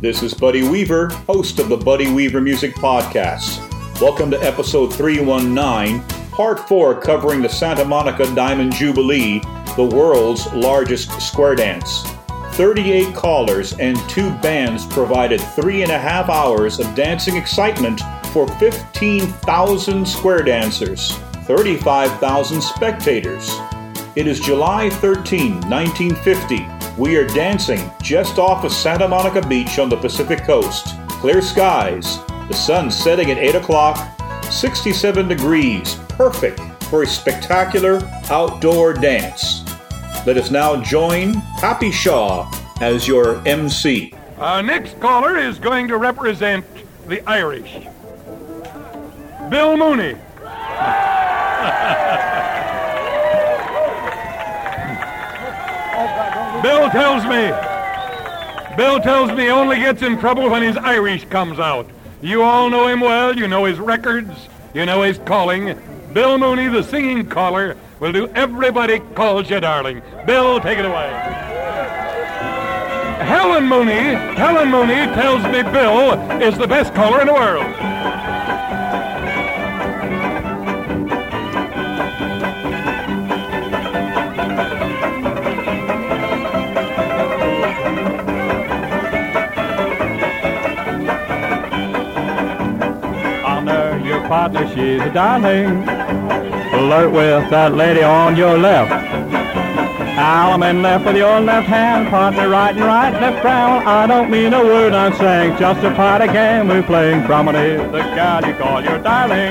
This is Buddy Weaver, host of the Buddy Weaver Music Podcast. Welcome to episode 319, part 4, covering the Santa Monica Diamond Jubilee, the world's largest square dance. 38 callers and two bands provided three and a half hours of dancing excitement for 15,000 square dancers, 35,000 spectators. It is July 13, 1950. We are dancing just off of Santa Monica Beach on the Pacific Coast. Clear skies, the sun setting at 8 o'clock, 67 degrees, perfect for a spectacular outdoor dance. Let us now join Pappy Shaw as your MC. Our next caller is going to represent the Irish. Bill Mooney. Bill tells me. Bill tells me he only gets in trouble when his Irish comes out. You all know him well. You know his records. You know his calling. Bill Mooney, the singing caller, will do Everybody Calls You Darling. Bill, take it away. Helen Mooney, Helen Mooney tells me Bill is the best caller in the world. Partner, she's a darling. Flirt with that lady on your left. Allemande left with your left hand, partner right and right, left round. I don't mean a word I'm saying, just a party game we're playing. Promenade, the gal you call your darling.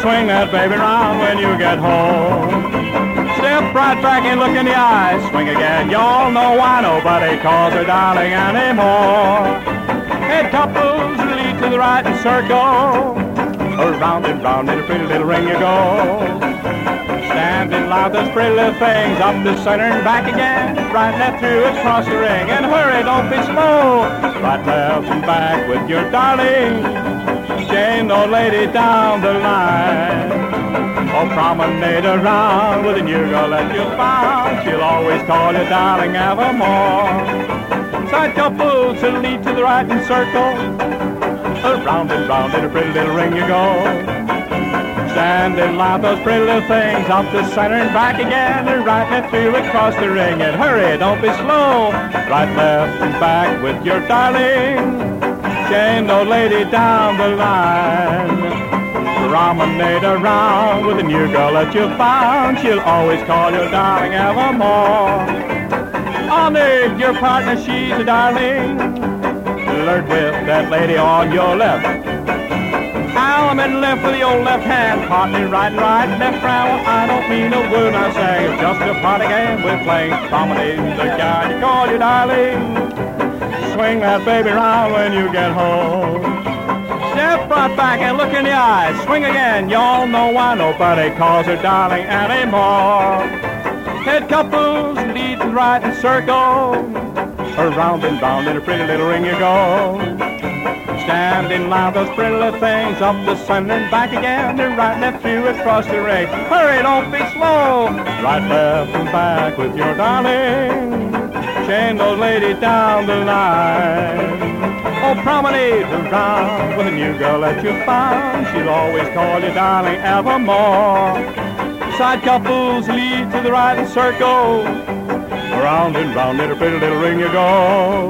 Swing that baby round when you get home. Step right back and look in the eyes. Swing again. Y'all know why nobody calls her darling anymore. Head couples lead to the right and circle. Around and round in a pretty little ring you go. Standing loud, those pretty little things up the center and back again. Right left through across the ring. And hurry, don't be slow. Right left and back with your darling. Chain no lady down the line. Oh, promenade around with a new girl that you found. She'll always call you darling evermore. Side couples will lead to the right and circle. Around and round in a pretty little ring you go. Standing line, those pretty little things up the center and back again, and right left through across the ring. And hurry, don't be slow. Right, left, and back with your darling. Chain no lady down the line. Promenade around with a new girl that you found. She'll always call you darling evermore. Honor your partner, she's a darling. Flirt with that lady on your left. Allemande left with old left hand, partner right and right, left round. I don't mean a word I say, it's just a party game we're playing. Promenade the guy you call you darling. Swing that baby round when you get home. Step right back and look in the eyes. Swing again. Y'all know why nobody calls her darling anymore. Head couples lead and right in circle. Around and round in a pretty little ring you go. Standing line, those pretty little things up the center and back again, and right left through across the ring. Hurry, don't be slow. Right, left, and back with your darling. Chain those ladies down the line. Oh, promenade around with a new girl that you found. She'll always call you darling evermore. Side couples lead to the right and circle. Around and round little pretty little ring you go.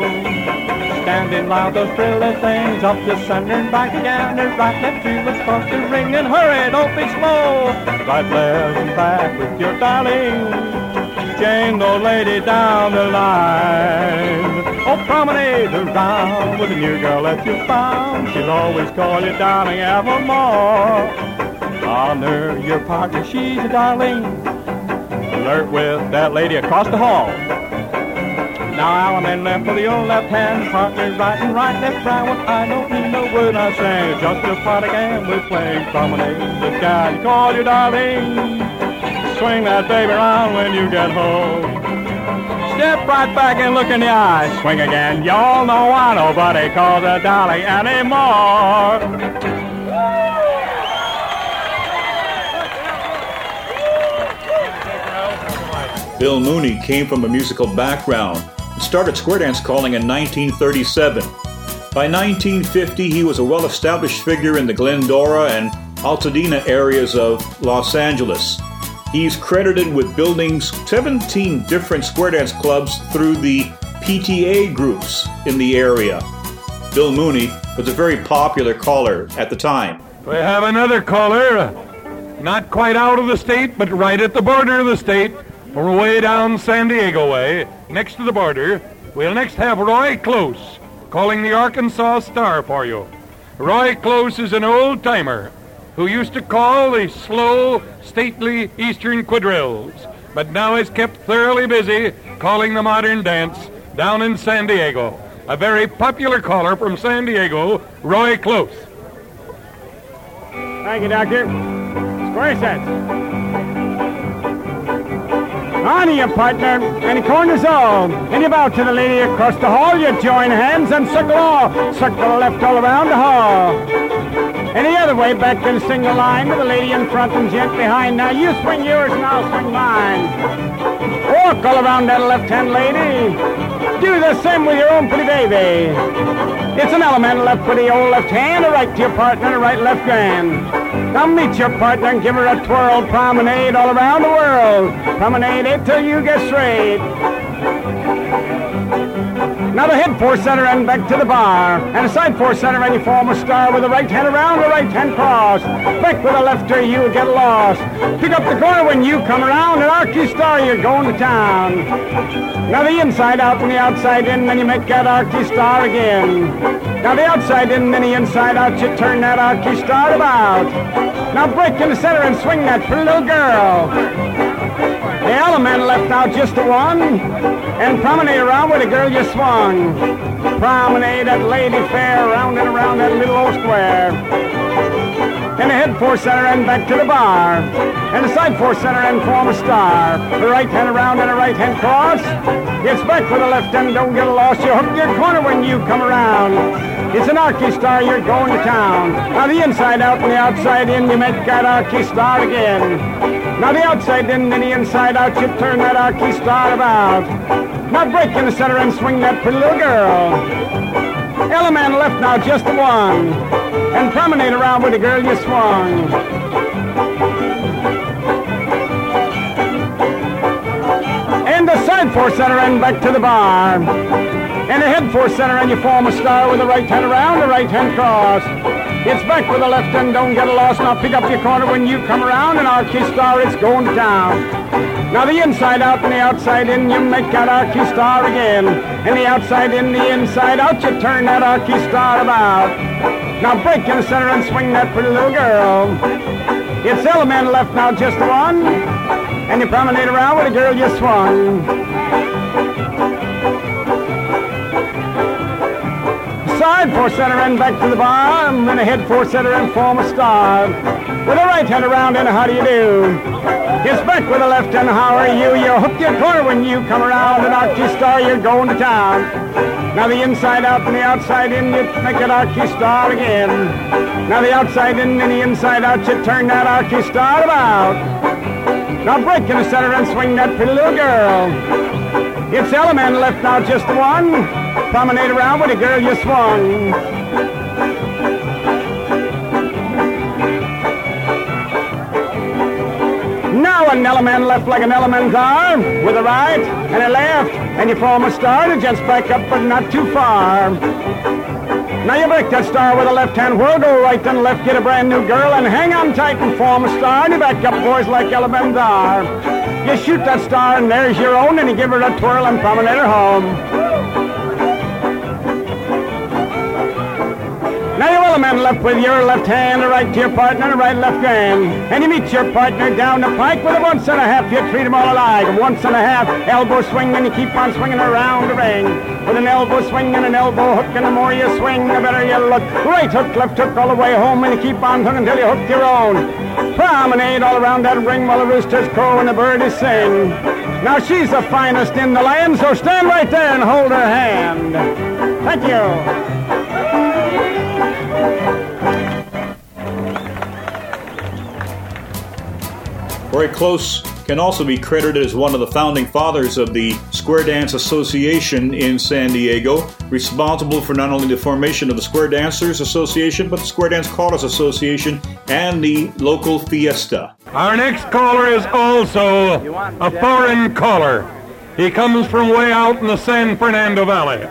Standing loud, those pretty things up the center and back again, and right left to the ring. And hurry, don't be slow. Right, left, and back with your darling. The lady down the line. Oh, promenade around with a new girl that you found. She'll always call you darling evermore. Honor your partner, she's a darling. Flirt with that lady across the hall. Now Allemande left with the old left hand, partner right and right, left right. Well, I don't mean no word I say, it's just a party game we're playing. Promenade the guy you call your darling. Swing that baby around when you get home. Step right back and look in the eyes. Swing again. Y'all know why nobody calls her dolly anymore. Bill Mooney came from a musical background. And started square dance calling in 1937. By 1950, he was a well established figure in the Glendora and Altadena areas of Los Angeles. He's credited with building 17 different square dance clubs through the PTA groups in the area. Bill Mooney was a very popular caller at the time. We have another caller, uh, not quite out of the state, but right at the border of the state, from way down San Diego way, next to the border. We'll next have Roy Close calling the Arkansas Star for you. Roy Close is an old timer who used to call the slow, stately Eastern quadrilles, but now is kept thoroughly busy calling the modern dance down in San Diego. A very popular caller from San Diego, Roy Close. Thank you, Doctor. Square set. On you, partner. Any corners all. And you bow to the lady across the hall. You join hands and circle all. Circle left all around the hall. Any other way back in single line with the lady in front and gent behind. Now you swing yours and I'll swing mine. Walk all around that left-hand lady. Do the same with your own pretty baby. It's an allemande left with the old left hand, a right to your partner, and a right left hand. Now meet your partner and give her a twirl. Promenade all around the world. Promenade it till you get straight. Now the head four center and back to the bar. And a side four center and you form a star with the right hand around the right hand cross. Back with the lefter, you'll get lost. Pick up the corner when you come around. And Arky star, you're going to town. Now the inside out and the outside in, then you make that Arky star again. Now the outside in, then the inside out, you turn that you start about. Now break in the center and swing that pretty little girl. The allemande left out just the one, and promenade around with the girl you swung. Promenade that lady fair, round and around that little old square. And a head four center and back to the bar. And a side four center and form a star. The right hand around and a right hand cross. Gets back with the left hand, don't get lost. You hook your corner when you come around. It's an Star, you're going to town. Now the inside out and the outside in, you make that Star again. Now the outside in and the inside out, you turn that Arky Star about. Now break in the center and swing that pretty little girl. Allemande left now, just the one. And promenade around with the girl you swung. And the side four center and back to the bar and a head for center, and you form a star with the right hand around, the right hand cross. It's back with the left hand, don't get lost. Now pick up your corner when you come around, and Arky star, it's going to town. Now the inside out and the outside in, you make that Arky star again. And the outside in, the inside out, you turn that Arky star about. Now break in the center and swing that pretty little girl. It's allemande left now, just one. And you promenade around with a girl you swung. Side, four center and back to the bar, and then ahead, four center and form a star. With a right hand around and how do you do? It's back with the left and how are you? You hook your corner when you come around and Arky star, you're going to town. Now the inside out and the outside in, you make it Arky star again. Now the outside in and the inside out, you turn that Arky star about. Now break in the center and swing that pretty little girl. It's allemande left now, just the one. Promenade around with a girl you swung. Now an allemande left like an allemande thar with a right and a left, and you form a star that jumps back up but not too far. Now you break that star with a left hand whirl, go right and left, get a brand new girl, and hang on tight and form a star, and you back up boys like allemande thar. You shoot that star, and there's your own, and you give her a twirl and promenade her home. Now you will a man left with your left hand, a right to your partner, a right left hand. And you meet your partner down the pike with a once and a half. You treat them all alike. Once and a half, elbow swing, and you keep on swinging around the ring. With an elbow swing and an elbow hook, and the more you swing, the better you look. Right hook, left hook, all the way home, and you keep on hooking until you hook your own. Promenade all around that ring while the roosters crow and the birdies sing. Now she's the finest in the land, so stand right there and hold her hand. Thank you. Very Close can also be credited as one of the founding fathers of the Square Dance Association in San Diego, responsible for not only the formation of the Square Dancers Association, but the Square Dance Callers Association and the local fiesta. Our next caller is also a foreign caller. He comes from way out in the San Fernando Valley.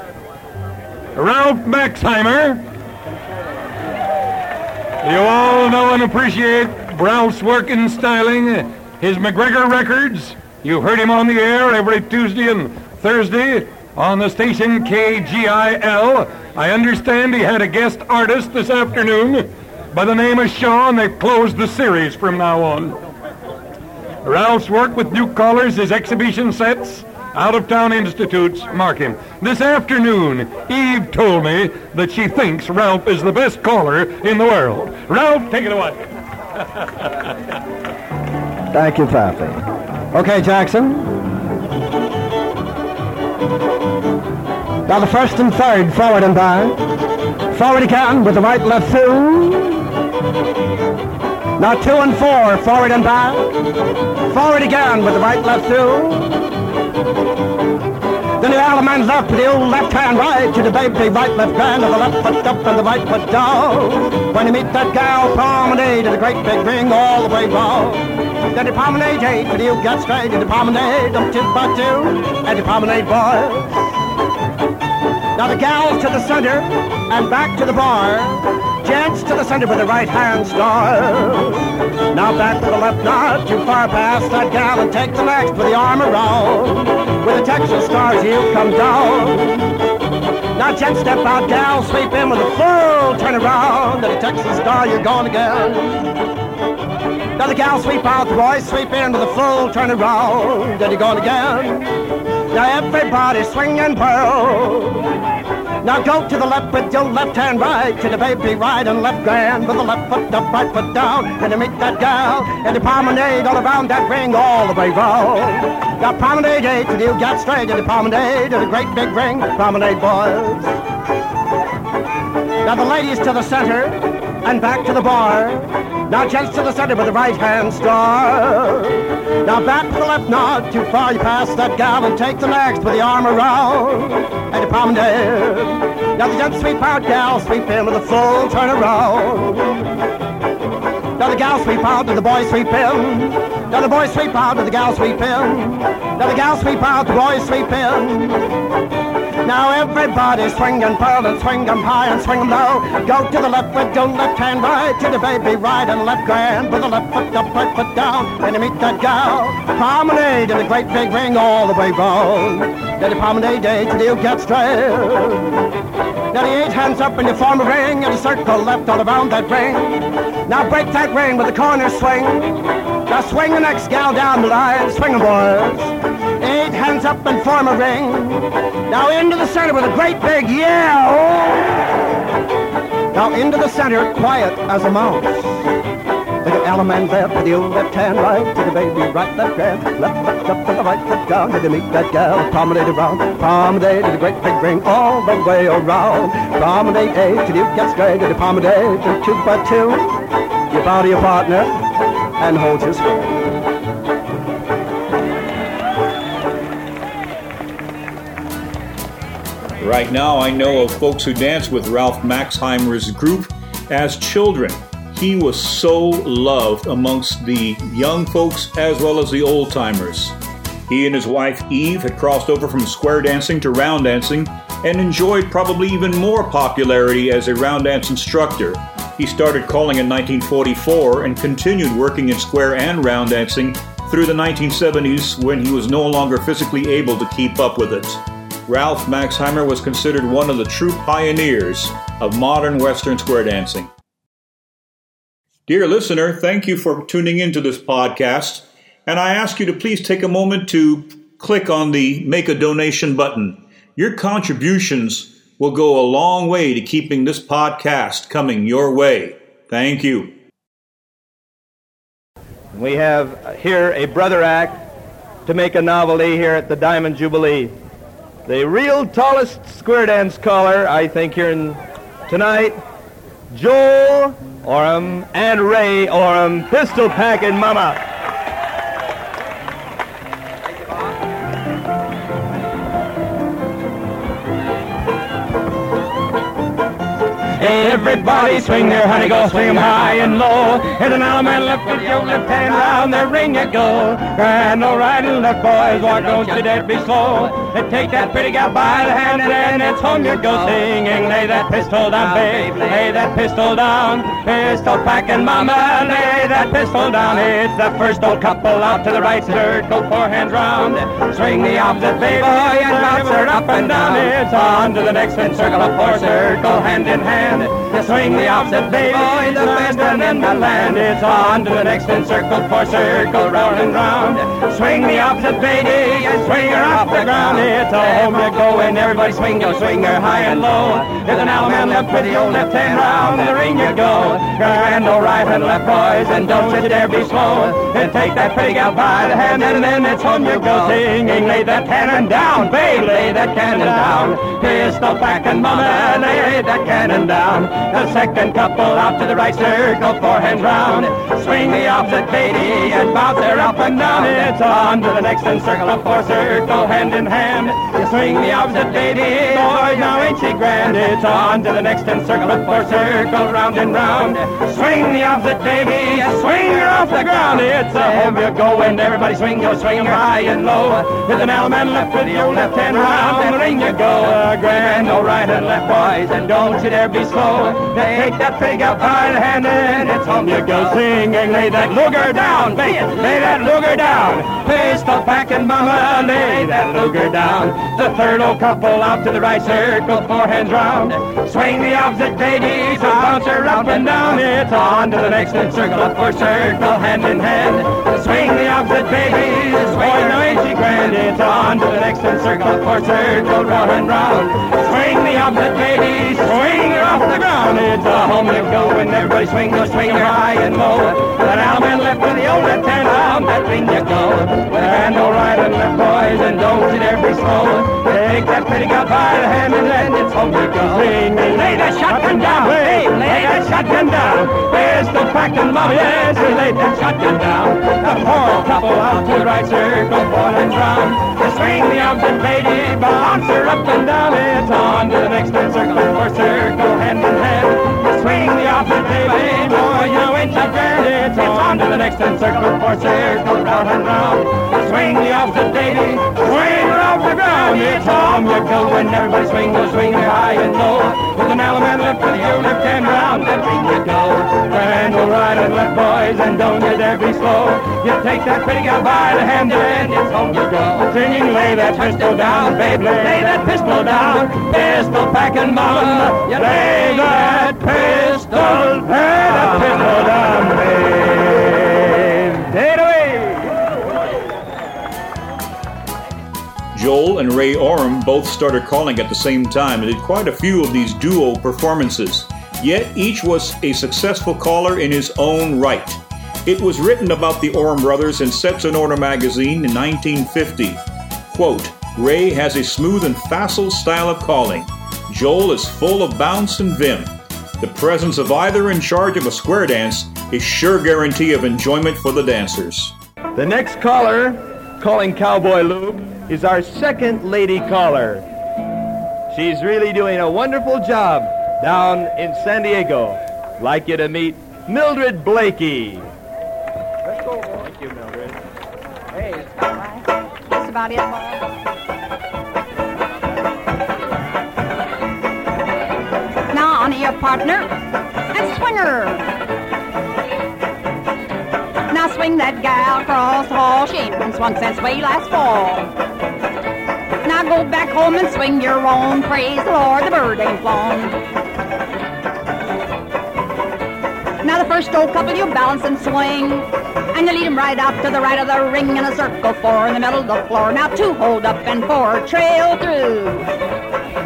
Ralph Maxhimer. You all know and appreciate Ralph's work in styling his MacGregor records. You heard him on the air every Tuesday and Thursday on the station KGIL. I understand he had a guest artist this afternoon by the name of Sean. They've closed the series from now on. Ralph's work with new callers, his exhibition sets, out-of-town institutes, mark him. This afternoon, Eve told me that she thinks Ralph is the best caller in the world. Ralph, take it away. Thank you, Pappy. Okay, Jackson. Now the first and third, forward and back. Forward again with the right left through. Now two and four, forward and back. Forward again with the right left through. Then the Allemande left with the old left hand right to the baby right left hand of the left foot up and the right foot down. When you meet that gal, promenade to the great big ring all the way round. The promenade eight for the you get straight to the promenade two by two and the promenade boys. Now the gals to the center and back to the bar. Gents to the center with the right hand star. Now back to the left, not too far past that gal and take the next with the arm around. With the Texas stars, you come down. Now gents step out, gal sweep in with a full turn around. To the Texas star, you're gone again. Now the gal sweep out, the boys sweep in with a full turn around. Then you're gone again. Now everybody swing and whirl. Now go to the left with your left hand right to the baby right and left grand with the left foot up, right foot down, and to meet that gal and the promenade all around that ring all the way round. Now promenade eight till you get straight to the promenade and the great big ring, promenade boys. Now the ladies to the center and back to the bar. Now gents to the center with the right hand star. Now back to the left, not too far. You pass that gal and take the next with the arm around and the promenade. Now the gents sweep out, gal sweep in with a full turn around. Now the gal sweep out and the boys sweep in. Now the boys sweep out and the gal sweep in. Now the gal sweep out, the boys sweep in. Now everybody swing and pearl and swing 'em high and swing 'em low. Go to the left with your left hand right to the baby right and left grand with the left foot up, right foot down. And you meet that gal. Promenade in the great big ring all the way round. Then the promenade day till you get straight. Now the eight hands up and you form a ring and a circle left all around that ring. Now break that ring with a corner swing. Now swing the next gal down the line. Swing 'em, boys. Hands up and form a ring. Now into the center with a great big yeah. Now into the center, quiet as a mouse. The Allemande left, with the old left hand right, to the baby right, left hand, left foot up and the right foot down, to the meet that gal, promenade around, promenade to the great big ring all the way around. Promenade eight till you get straight to the promenade, and two by two, you bow to your partner and hold your square. Right now, I know of folks who danced with Ralph Maxhimer's group as children. He was so loved amongst the young folks as well as the old timers. He and his wife Eve had crossed over from square dancing to round dancing and enjoyed probably even more popularity as a round dance instructor. He started calling in 1944 and continued working in square and round dancing through the 1970s when he was no longer physically able to keep up with it. Ralph Maxhimer was considered one of the true pioneers of modern Western square dancing. Dear listener, thank you for tuning into this podcast, and I ask you to please take a moment to click on the Make a Donation button. Your contributions will go a long way to keeping this podcast coming your way. Thank you. We have here a brother act to make a novelty here at the Diamond Jubilee. The real tallest square dance caller, I think, here in, tonight, Joel Orme and Ray Orme, pistol packing mama. Everybody swing their honey, go swing 'em high and low. Here's an allemande left with your left hand round the ring you go. Grand old right and left, boys, walk, don't you dare be slow. And take that pretty gal by the hand and then it's home you go singing. Lay that pistol down, babe, lay that pistol down. Pistol packing mama, lay that pistol down. It's the first old couple out to the right, circle, four hands round. Swing the opposite, baby, and bounce her up and down. It's on to the next and circle up, four circle, hand in hand. You swing the opposite, baby, the best and in the land. It's on to the next and circle, four circle, round and round. Swing the opposite, baby, and swing her off the ground. It's a home you go and everybody swing, your swing her high and low. There's an with the old left hand round the ring you go. Grand old right and left, boys, and don't you dare be slow. And take that pretty gal by the hand, and then it's home you go singing. Lay that cannon down, babe, lay that cannon down. Pistol back and mama, lay that cannon down. The second couple out to the right circle, four hands round. Swing the opposite baby and bounce her up and down. It's on to the next and circle up four circle, hand in hand. You swing the opposite baby, boys, now ain't she grand? It's on to the next and circle up four circle, round and round. Swing the opposite baby, swing her off the ground. It's a home you go and everybody swing, go swing high and low. With an allemande left with your left hand round the ring you go. Grand old right and left, boys, and don't you dare be slow. Take that pig by the hand and it's home you go singing. Lay that luger down, baby, lay that luger down. Pistol packing mama, lay that luger down. The third old couple out to the right circle, four hands round. Swing the opposite baby, so bounce her up and down. It's on to the next and circle up for circle, hand in hand. Swing the opposite baby, swing ain't she grand? It's on to the next and circle up for circle, round and round. Swing the opposite baby, swing her off the ground. It's a home you go and everybody swing, go swing her high and low. That allemande left with the old left hand round that ring you go. Where and all right and left boys and don't dare be slow. Take that pretty gal by the hand and then it's home you go. Swing and lay that shotgun down, hey, lay that shotgun down. Pistol packing mama, yes, you lay that shotgun down. The poor couple out to the right circle, four hands round. You swing the opposite lady, bounce her up and down. It's on to the next and circle, four circle, hand in hand. Swing the opposite lady, boy, you ain't so grand. It's on to the next and circle, four circle, round and round. Swing the opposite lady, swing her off the ground. It's home you go and everybody swing, go swing high and low. With an allemande left with your left hand round, that ring you go. Old right and left, boys, and don't you dare be slow. You take that pretty gal by the hand and it's home you go. Singing, lay that pistol down, babe, lay that pistol down. Pistol mama, lay that pistol, lay that pistol down, babe. Joel and Ray Orme both started calling at the same time and did quite a few of these duo performances. Yet each was a successful caller in his own right. It was written about the Orme brothers in Sets in Order magazine in 1950. Quote, Ray has a smooth and facile style of calling. Joel is full of bounce and vim. The presence of either in charge of a square dance is sure guarantee of enjoyment for the dancers. The next caller, calling Cowboy Loop, is our second lady caller. She's really doing a wonderful job down in San Diego. Like you to meet Mildred Blakey. Now on your partner and swinger. Now swing that gal across the hall. She ain't been swung since way last fall. Now go back home and swing your own. Praise the Lord, the bird ain't flown. Now the first old couple you balance and swing. And you lead 'em right out to the right of the ring in a circle, four in the middle of the floor. Now two hold up and four trail through.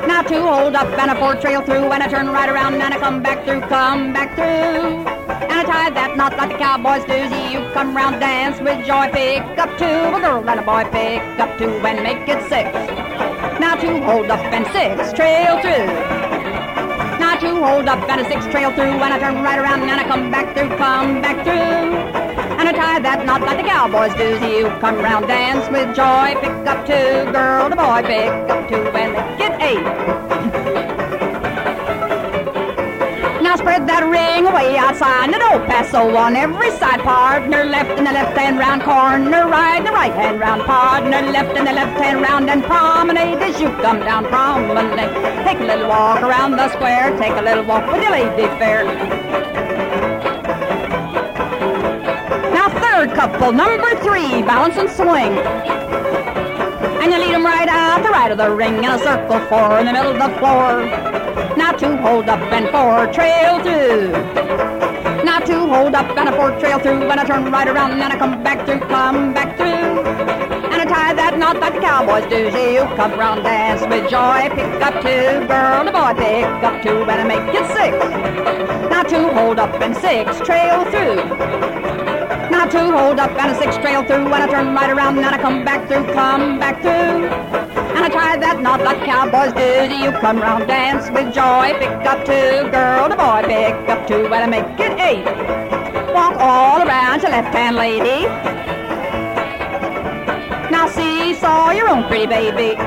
Now two hold up and a four trail through, and I turn right around and I come back through, come back through. And I tie that knot like the cowboys do. You come round, dance with joy, pick up two, a girl and a boy, pick up two and make it six. Now two hold up and six trail through. Now two hold up and a six trail through, and I turn right around and I come back through, come back through. Tie that knot like the cowboys do. See you come round, dance with joy, pick up two, girl to boy, pick up two, and get eight. now spread that ring away outside. Now don't pass so on every side. Partner left and the left hand round corner, right and the right hand round. Partner left and the left hand round and promenade as you come down promenade. Take a little walk around the square. Take a little walk with your lady fair. Couple, number three, balance and swing. And you lead 'em right out the right of the ring in a circle, four in the middle of the floor. Now two hold up and four trail through. Now two hold up and a four trail through. And I turn right around and I come back through, come back through. And I tie that knot like the cowboys do. See you come round, dance with joy. Pick up two, girl, the boy, pick up two, and I make it six. Now two hold up and six trail through. Now two hold up and a six trail through, and I turn right around and I come back through, come back through. And I tie that knot like cowboys do. Do you come round, dance with joy? Pick up two, girl, the boy, pick up two, and I make it eight. Walk all around your left hand, lady. Now see, saw your own pretty baby.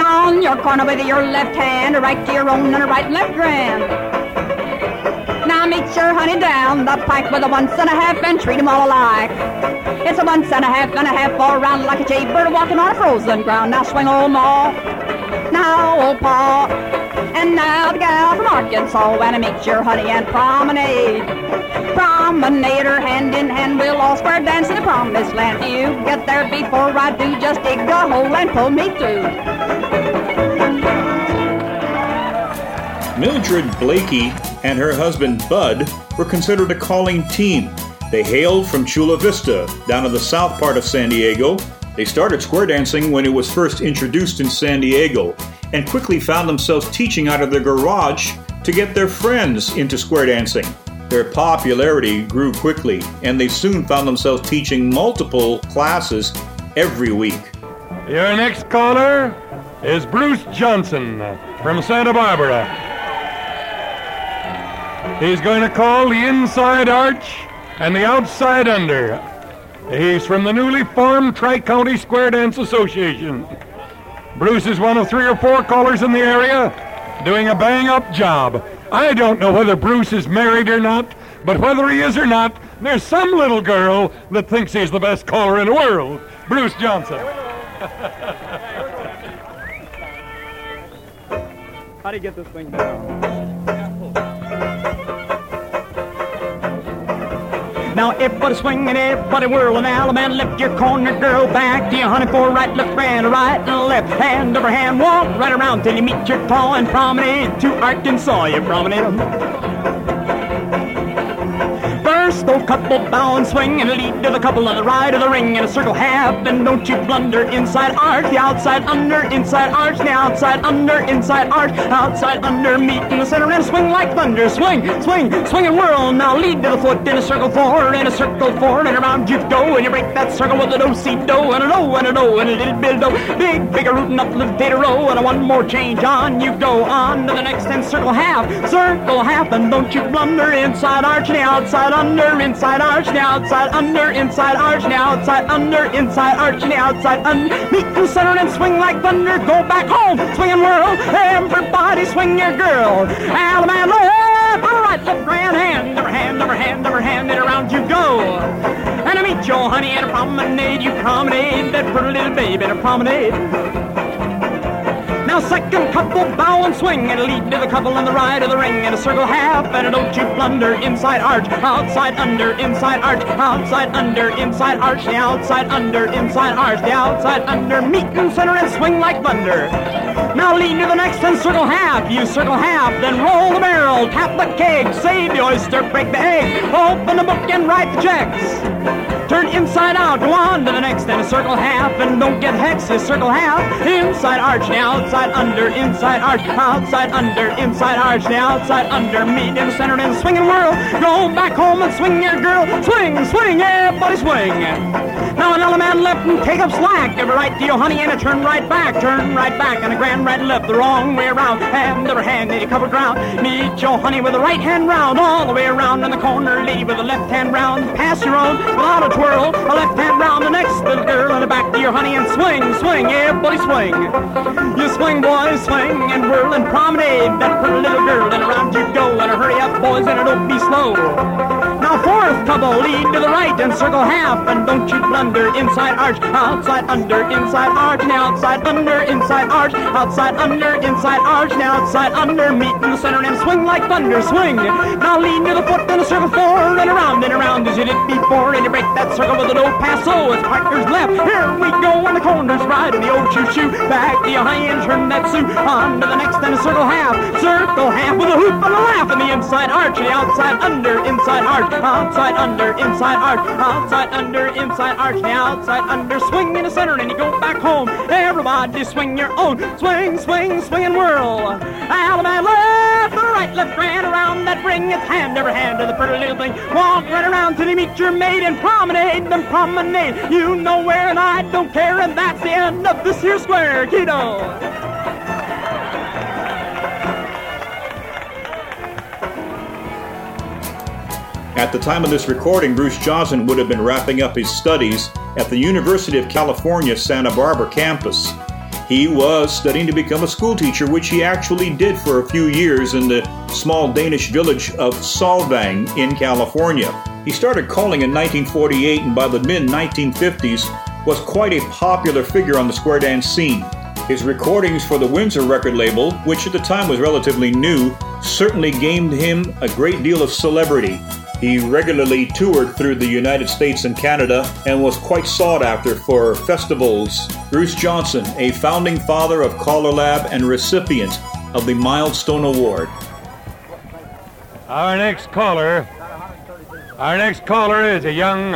Now on your corner with your left hand, right to your own and a right and left grand. Now meet your honey down the pike with a once and a half and treat 'em all alike. It's a once and a half and a half all around like a jaybird walking on a frozen ground. Now swing old ma, now old pa, and now the gal from Arkansas. And meet your honey and promenade. Promenade her hand in hand, we'll all square dance in the promised land. You get there before I do, just dig a hole and pull me through. Mildred Blakey and her husband Bud were considered a calling team. They hailed from Chula Vista, down in the south part of San Diego. They started square dancing when it was first introduced in San Diego and quickly found themselves teaching out of their garage to get their friends into square dancing. Their popularity grew quickly, and they soon found themselves teaching multiple classes every week. Your next caller is Bruce Johnson from Santa Barbara. He's going to call the inside arch and the outside under. He's from the newly formed Tri County Square Dance Association. Bruce is one of three or four callers in the area doing a bang up job. I don't know whether Bruce is married or not, but whether he is or not, there's some little girl that thinks he's the best caller in the world. Bruce Johnson. How do you get this thing down? Now everybody swinging, everybody whirling, Alabama, lift your corner, girl, back to your honey for right, left, grand, right, and left, hand over hand, walk right around till you meet your paw and promenade to Arkansas, you promenade. First, old couple bow and swing and lead to the couple on the right of the ring in a circle half. And don't you blunder inside arch, the outside under, inside arch, the outside under, inside arch, outside under, meet in the center and swing like thunder. Swing, swing, swing and whirl. Now lead to the foot in a circle four, in a circle four, and around you go. And you break that circle with a do see do and a do and a do and a little bit do. Big, bigger rootin' up the theta row and a one more change on. You go on to the next and circle half, circle half, and don't you blunder inside arch, the outside under, inside arch, the outside under, inside arch, the outside under, inside arch, the outside under. Meet in center and swing like thunder. Go back home, swing and whirl. Everybody swing your girl. Alabama, left, right, left, grand hand, over hand, over hand, over hand, and around you go. And I meet your honey in a promenade. You promenade that pretty little baby in a promenade. Now second couple bow and swing and lead to the couple on the right of the ring in a circle half and a don't you blunder inside arch, outside under, inside arch, outside under, inside arch, the outside under, inside arch, the outside under, meet in center and swing like thunder. Now lead to the next and circle half, you circle half, then roll the barrel, tap the keg, save the oyster, break the egg, open the book and write the checks. Turn inside out, go on to the next and circle half, and don't get hex, a circle half. Inside arch, the outside under, inside arch, outside under, inside arch, the outside under, meet in the center and swing and whirl. Go back home and swing your girl, swing, swing, everybody swing. Now another man left and take up slack, give a right to your honey and a turn right back, turn right back, and a grand right and left, the wrong way around, hand over hand, and you cover ground. Meet your honey with the right hand round, all the way around in the corner, lead with the left hand round, pass your own, without a twirl, a left hand round the next little girl, and the back to your honey. And swing, swing, everybody swing. You swing, boys, swing and whirl and promenade. That pretty little girl, and around you. Go, and hurry up, boys, and don't be slow. Now fourth couple, lead to the right and circle half, and don't you blunder. Inside arch, outside under, inside arch, now outside under, inside arch, outside under, inside arch, now outside under. Meet in the center and swing like thunder, swing. Now lean to the foot, then a circle forward and around and around as you did before, and you break that circle with a no pass. So it's partners left. Here we go, and the corners right, and the old choo choo back your high and turn that suit on to the next, then a circle half, circle half with a hoop and a laugh, and the inside arch, the outside under, inside arch, outside under, inside arch, outside under, inside arch, the outside under, swing in the center, and you go back home. Everybody swing your own, swing, swing, swing and whirl. Alabama left, right, left, grand around that ring, it's hand over hand to the pretty little thing. Walk right around till you meet your mate and promenade, then promenade. You know where, and I don't care, and that's the end of this here square, kiddo. At the time of this recording, Bruce Johnson would have been wrapping up his studies at the University of California, Santa Barbara campus. He was studying to become a schoolteacher, which he actually did for a few years in the small Danish village of Solvang in California. He started calling in 1948 and by the mid 1950s was quite a popular figure on the square dance scene. His recordings for the Windsor record label, which at the time was relatively new, certainly gained him a great deal of celebrity. He regularly toured through the United States and Canada and was quite sought after for festivals. Bruce Johnson, a founding father of CALLERLAB and recipient of the Milestone Award. Our next caller, our next caller is a young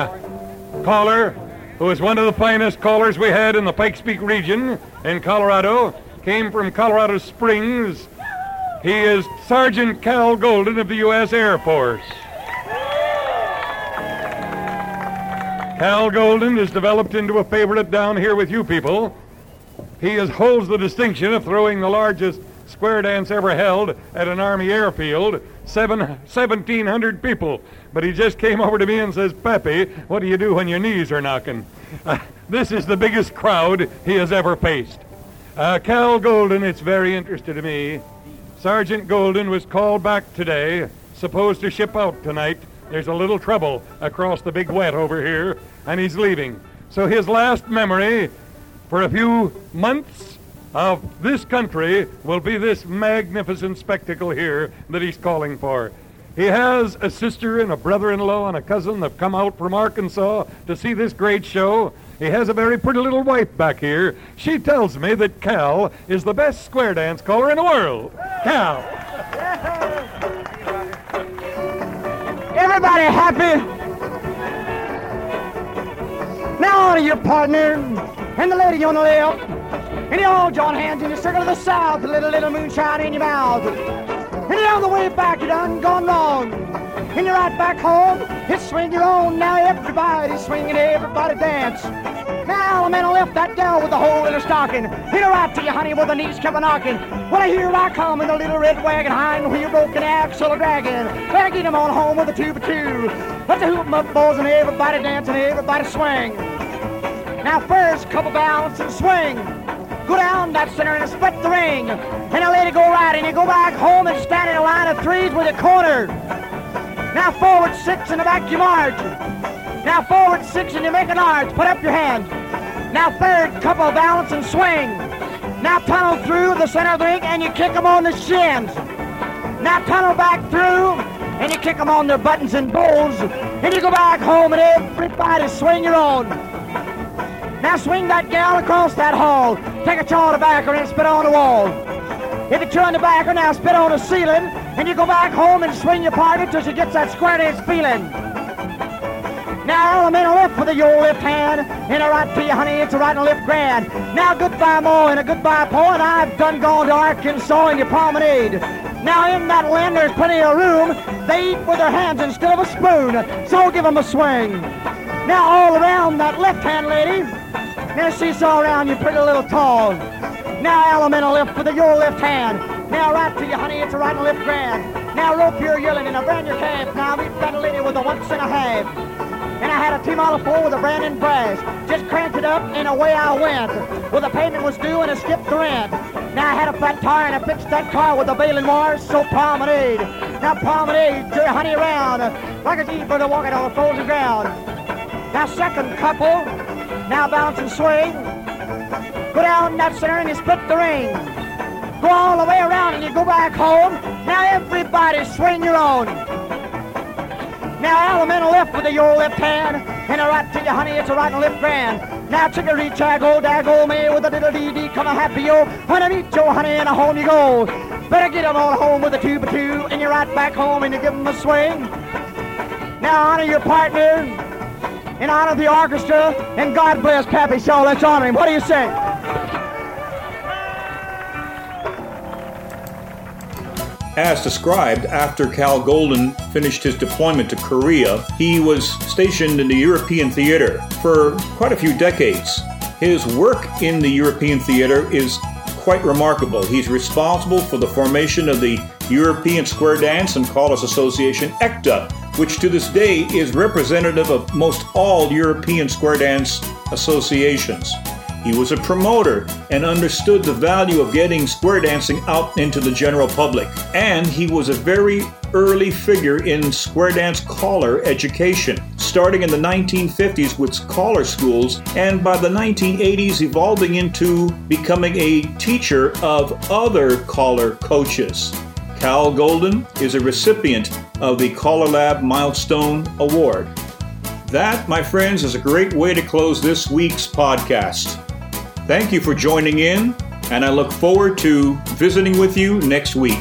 caller who is one of the finest callers we had in the Pikes Peak region in Colorado. Came from Colorado Springs. He is Sergeant Cal Golden of the U.S. Air Force. Cal Golden has developed into a favorite down here with you people. He is, holds the distinction of throwing the largest square dance ever held at an Army airfield, seven, 1,700 people. But he just came over to me and says, Pappy, what do you do when your knees are knocking? Uh, this is the biggest crowd he has ever faced. Uh, Cal Golden, it's very interesting to me. Sergeant Golden was called back today, supposed to ship out tonight. There's a little trouble across the big wet over here, and he's leaving. So his last memory for a few months of this country will be this magnificent spectacle here that he's calling for. He has a sister and a brother-in-law and a cousin that have come out from Arkansas to see this great show. He has a very pretty little wife back here. She tells me that Cal is the best square dance caller in the world. Cal. Everybody happy? Now on to your partner and the lady on the left. And you all join hands in the circle of the south, a little, little moonshine in your mouth. And you're on the way back, you done gone wrong. And you're right back home, it's swing your own. Now everybody's swinging, everybody dance. Now the man left that gal with the hole in her stocking. Hit her right to you, honey, with the knees kept knocking. Well, here I come in a little red wagon, hind wheel broken axle a dragging. Get him on home with a two for two. Let's hoop 'em up, boys, and everybody dance and everybody swing. Now first, couple bounce and swing. Go down that center and split the ring. And now let go right, and you go back home and stand in a line of threes with it cornered. Now forward six in the back you march. Now forward six and you make an arch. Put up your hands. Now third, couple balance and swing. Now tunnel through the center of the ring and you kick them on the shins. Now tunnel back through and you kick them on their buttons and bowls. And you go back home and everybody swing your own. Now swing that gal across that hall. Take a chaw tobacco and spit on the wall. If you turn the back now spit on the ceiling, and you go back home and swing your partner till she gets that square dance feeling. Now I'm in a left with your left hand, and a right to you, honey, it's a right and a left grand. Now goodbye, Mo, and a goodbye, Po, and I've done gone to Arkansas in your promenade. Now in that land there's plenty of room. They eat with their hands instead of a spoon, so give 'em a swing. Now all around that left hand lady, now she's all around you pretty little tall. Now allemande a left with your left hand. Now right to you, honey, it's a right and left grand. Now rope your yelling and a brand your calf. Now that lady with a once and a half. And I had a T-model four with a brand and brass. Just cranked it up and away I went. Well, the payment was due and I skipped the rent. Now I had a flat tire and I fixed that car with a baling wire, so promenade. Now promenade, your honey around, like a deep bird walking on frozen ground. Now second couple, now bounce and swing. Go down that center and you split the ring. Go all the way around and you go back home. Now everybody swing your own. Now allemande left with your left hand, and a right to you, honey, it's a right and left grand. Now chicory chago, dago me with a little dee dee, come a happy yo. When I meet your honey and a home you go. Better get 'em all home with a two by two, and you're right back home and you give 'em a swing. Now honor your partner, and honor the orchestra, and God bless Pappy Shaw. Let's honor him. What do you say? As described, after Cal Golden finished his deployment to Korea, he was stationed in the European theater for quite a few decades. His work in the European theater is quite remarkable. He's responsible for the formation of the European Square Dance and Callers Association, ECTA, which to this day is representative of most all European square dance associations. He was a promoter and understood the value of getting square dancing out into the general public. And he was a very early figure in square dance caller education, starting in the 1950s with caller schools, and by the 1980s evolving into becoming a teacher of other caller coaches. Cal Golden is a recipient of the CALLERLAB Milestone Award. That, my friends, is a great way to close this week's podcast. Thank you for joining in, and I look forward to visiting with you next week.